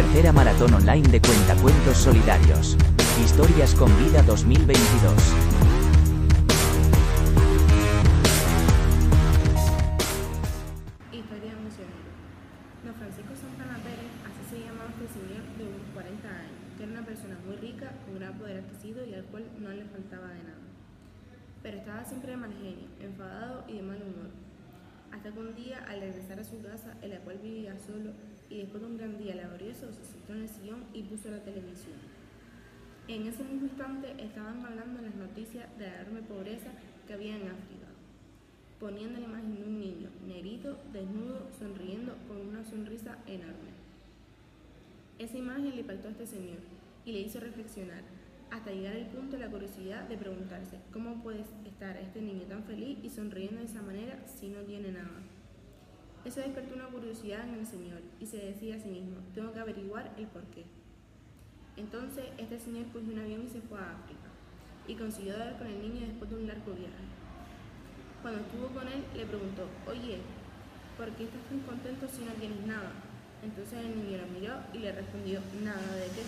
Tercera maratón online de cuentacuentos solidarios. Historias con vida 2022. Historia misionero. Don Francisco Santana Pérez, así se llamaba este señor de unos 40 años, que era una persona muy rica, con gran poder adquisito y al cual no le faltaba de nada. Pero estaba siempre de mal genio, enfadado y de mal humor. Hasta que un día, al regresar a su casa, en la cual vivía solo, y después de un gran día laborioso, se sentó en el sillón y puso la televisión. En ese mismo instante estaban hablando las noticias de la enorme pobreza que había en África, poniendo la imagen de un niño negrito, desnudo, sonriendo con una sonrisa enorme. Esa imagen le impactó a este señor y le hizo reflexionar, hasta llegar al punto de la curiosidad de preguntarse cómo puede estar este niño tan feliz y sonriendo de esa manera si no tiene nada. Eso despertó una curiosidad en el señor y se decía a sí mismo, tengo que averiguar el porqué. Entonces este señor cogió un avión y se fue a África y consiguió hablar con el niño después de un largo viaje. Cuando estuvo con él le preguntó, oye, ¿por qué estás tan contento si no tienes nada? Entonces el niño lo miró y le respondió, nada, ¿de qué?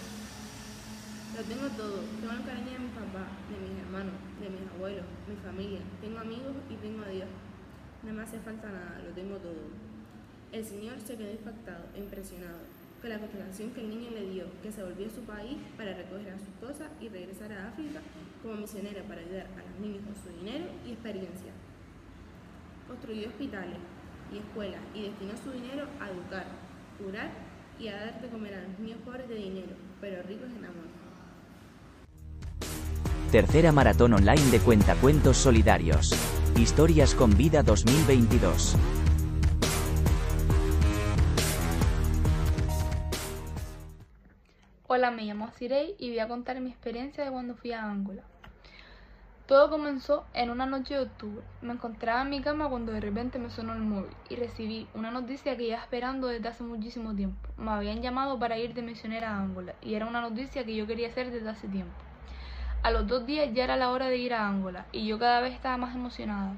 Lo tengo todo, tengo el cariño de mi papá, de mis hermanos, de mis abuelos, mi familia, tengo amigos y tengo a Dios. No me hace falta nada, lo tengo todo. El señor se quedó impactado impresionado con la contestación que el niño le dio, que se volvió a su país para recoger a sus cosas y regresar a África como misionero para ayudar a los niños con su dinero y experiencia. Construyó hospitales y escuelas y destinó su dinero a educar, curar y a dar de comer a los niños pobres de dinero, pero ricos en amor. Tercera maratón online de cuentacuentos solidarios. Historias con vida 2022. Hola, me llamo Cirey y voy a contar mi experiencia de cuando fui a Angola. Todo comenzó en una noche de octubre. Me encontraba en mi cama cuando de repente me sonó el móvil y recibí una noticia que iba esperando desde hace muchísimo tiempo. Me habían llamado para ir de misionera a Angola y era una noticia que yo quería hacer desde hace tiempo. A los dos días ya era la hora de ir a Angola y yo cada vez estaba más emocionada.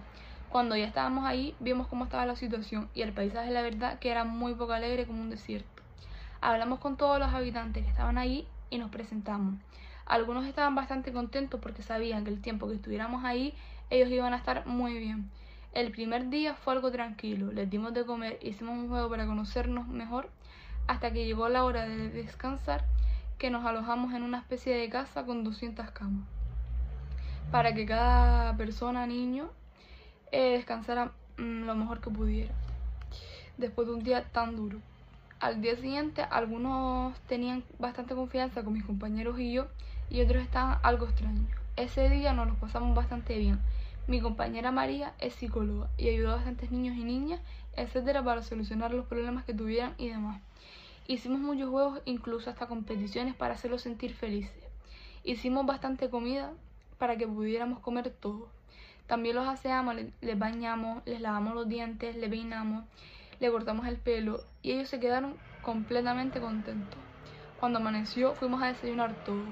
Cuando ya estábamos ahí, vimos cómo estaba la situación y el paisaje, la verdad, que era muy poco alegre como un desierto. Hablamos con todos los habitantes que estaban ahí y nos presentamos. Algunos estaban bastante contentos porque sabían que el tiempo que estuviéramos ahí ellos iban a estar muy bien. El primer día fue algo tranquilo, les dimos de comer, hicimos un juego para conocernos mejor, hasta que llegó la hora de descansar, que nos alojamos en una especie de casa con 200 camas, para que cada persona, niño, eh, descansara mm, lo mejor que pudiera, después de un día tan duro. Al día siguiente algunos tenían bastante confianza con mis compañeros y yo y otros estaban algo extraños. Ese día nos lo pasamos bastante bien. Mi compañera María es psicóloga y ayudó a bastantes niños y niñas, etcétera, para solucionar los problemas que tuvieran y demás. Hicimos muchos juegos, incluso hasta competiciones para hacerlos sentir felices. Hicimos bastante comida para que pudiéramos comer todo. También los aseamos, les bañamos, les lavamos los dientes, les peinamos le cortamos el pelo y ellos se quedaron completamente contentos. Cuando amaneció fuimos a desayunar todo.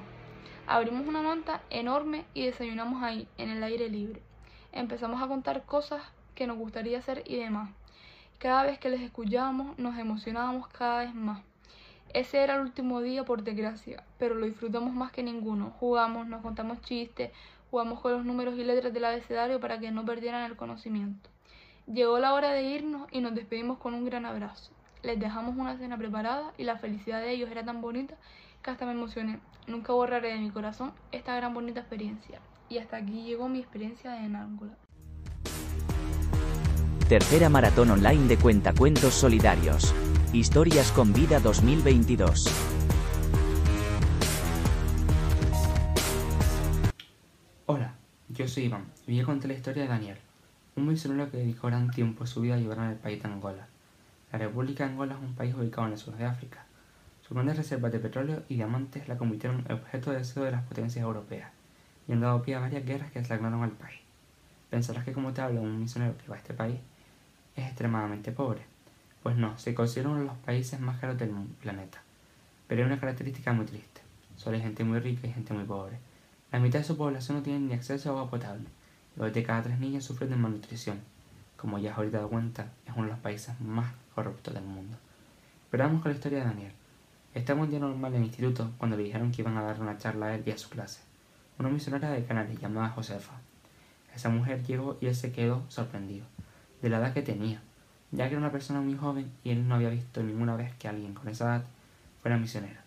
Abrimos una manta enorme y desayunamos ahí, en el aire libre. Empezamos a contar cosas que nos gustaría hacer y demás. Cada vez que les escuchábamos nos emocionábamos cada vez más. Ese era el último día por desgracia, pero lo disfrutamos más que ninguno. Jugamos, nos contamos chistes, jugamos con los números y letras del abecedario para que no perdieran el conocimiento. Llegó la hora de irnos y nos despedimos con un gran abrazo. Les dejamos una cena preparada y la felicidad de ellos era tan bonita que hasta me emocioné. Nunca borraré de mi corazón esta gran bonita experiencia. Y hasta aquí llegó mi experiencia en Angola. Tercera maratón online de cuentacuentos solidarios. Historias con vida 2022. Hola, yo soy Iván y voy a contar la historia de Daniel, un misionero que dedicó gran tiempo de su vida a ayudar al país de Angola. La República de Angola es un país ubicado en el sur de África. Sus grandes reservas de petróleo y diamantes la convirtieron en objeto de deseo de las potencias europeas y han dado pie a varias guerras que deslagraron al país. Pensarás que como te habla un misionero que va a este país es extremadamente pobre. Pues no, se considera uno de los países más caros del planeta. Pero hay una característica muy triste. Solo hay gente muy rica y gente muy pobre. La mitad de su población no tiene ni acceso a agua potable Dos de cada tres niños sufren de malnutrición. Como ya ahorita dado cuenta, es uno de los países más corruptos del mundo. Pero vamos con la historia de Daniel. Estaba un día normal en el instituto cuando le dijeron que iban a dar una charla a él y a su clase. Una misionera de Canarias llamada Josefa. Esa mujer llegó y él se quedó sorprendido de la edad que tenía, ya que era una persona muy joven y él no había visto ninguna vez que alguien con esa edad fuera misionera.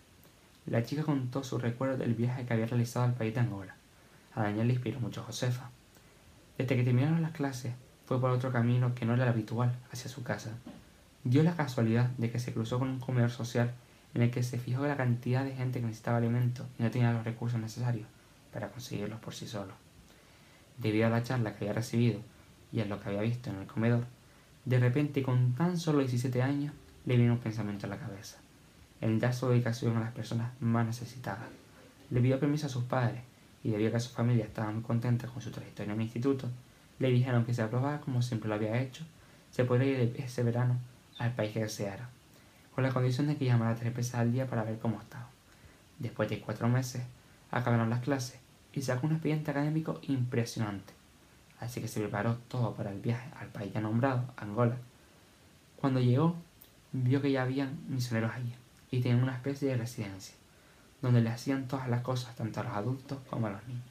La chica contó su recuerdo del viaje que había realizado al país de Angola. A Daniel le inspiró mucho Josefa. Desde que terminaron las clases, fue por otro camino que no era habitual hacia su casa. Dio la casualidad de que se cruzó con un comedor social en el que se fijó la cantidad de gente que necesitaba alimentos y no tenía los recursos necesarios para conseguirlos por sí solo. Debido a la charla que había recibido y a lo que había visto en el comedor, de repente con tan solo 17 años le vino un pensamiento a la cabeza, el dar su dedicación a las personas más necesitadas. Le pidió permiso a sus padres y debido a que su familia estaba muy contenta con su trayectoria en el instituto, le dijeron que si aprobaba como siempre lo había hecho, se podría ir ese verano al país que deseara, con la condición de que llamara tres veces al día para ver cómo estaba. Después de cuatro meses, acabaron las clases y sacó un expediente académico impresionante. Así que se preparó todo para el viaje al país ya nombrado, Angola. Cuando llegó, vio que ya habían misioneros allí y tenían una especie de residencia, donde le hacían todas las cosas tanto a los adultos como a los niños.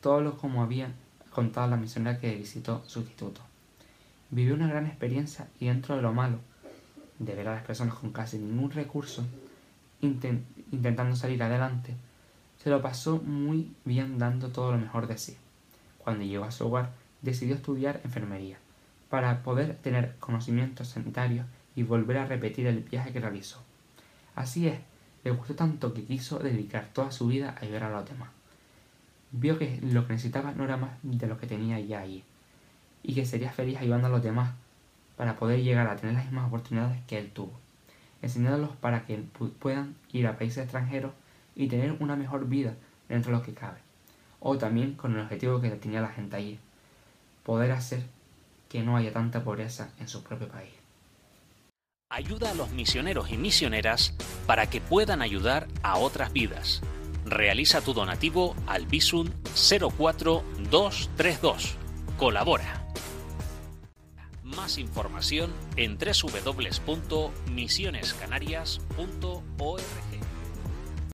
Todo lo como había contado la misionera que visitó su instituto. Vivió una gran experiencia y dentro de lo malo, de ver a las personas con casi ningún recurso intentando salir adelante, se lo pasó muy bien dando todo lo mejor de sí. Cuando llegó a su hogar, decidió estudiar enfermería, para poder tener conocimientos sanitarios y volver a repetir el viaje que realizó. Así es, le gustó tanto que quiso dedicar toda su vida a ayudar a los demás. Vio que lo que necesitaba no era más de lo que tenía ya allí, y que sería feliz ayudando a los demás para poder llegar a tener las mismas oportunidades que él tuvo, enseñándolos para que puedan ir a países extranjeros y tener una mejor vida dentro de lo que cabe. O también con el objetivo que tenía la gente allí, poder hacer que no haya tanta pobreza en su propio país. Ayuda a los misioneros y misioneras para que puedan ayudar a otras vidas. Realiza tu donativo al Bisun 04232. Colabora. Más información en www.misionescanarias.org.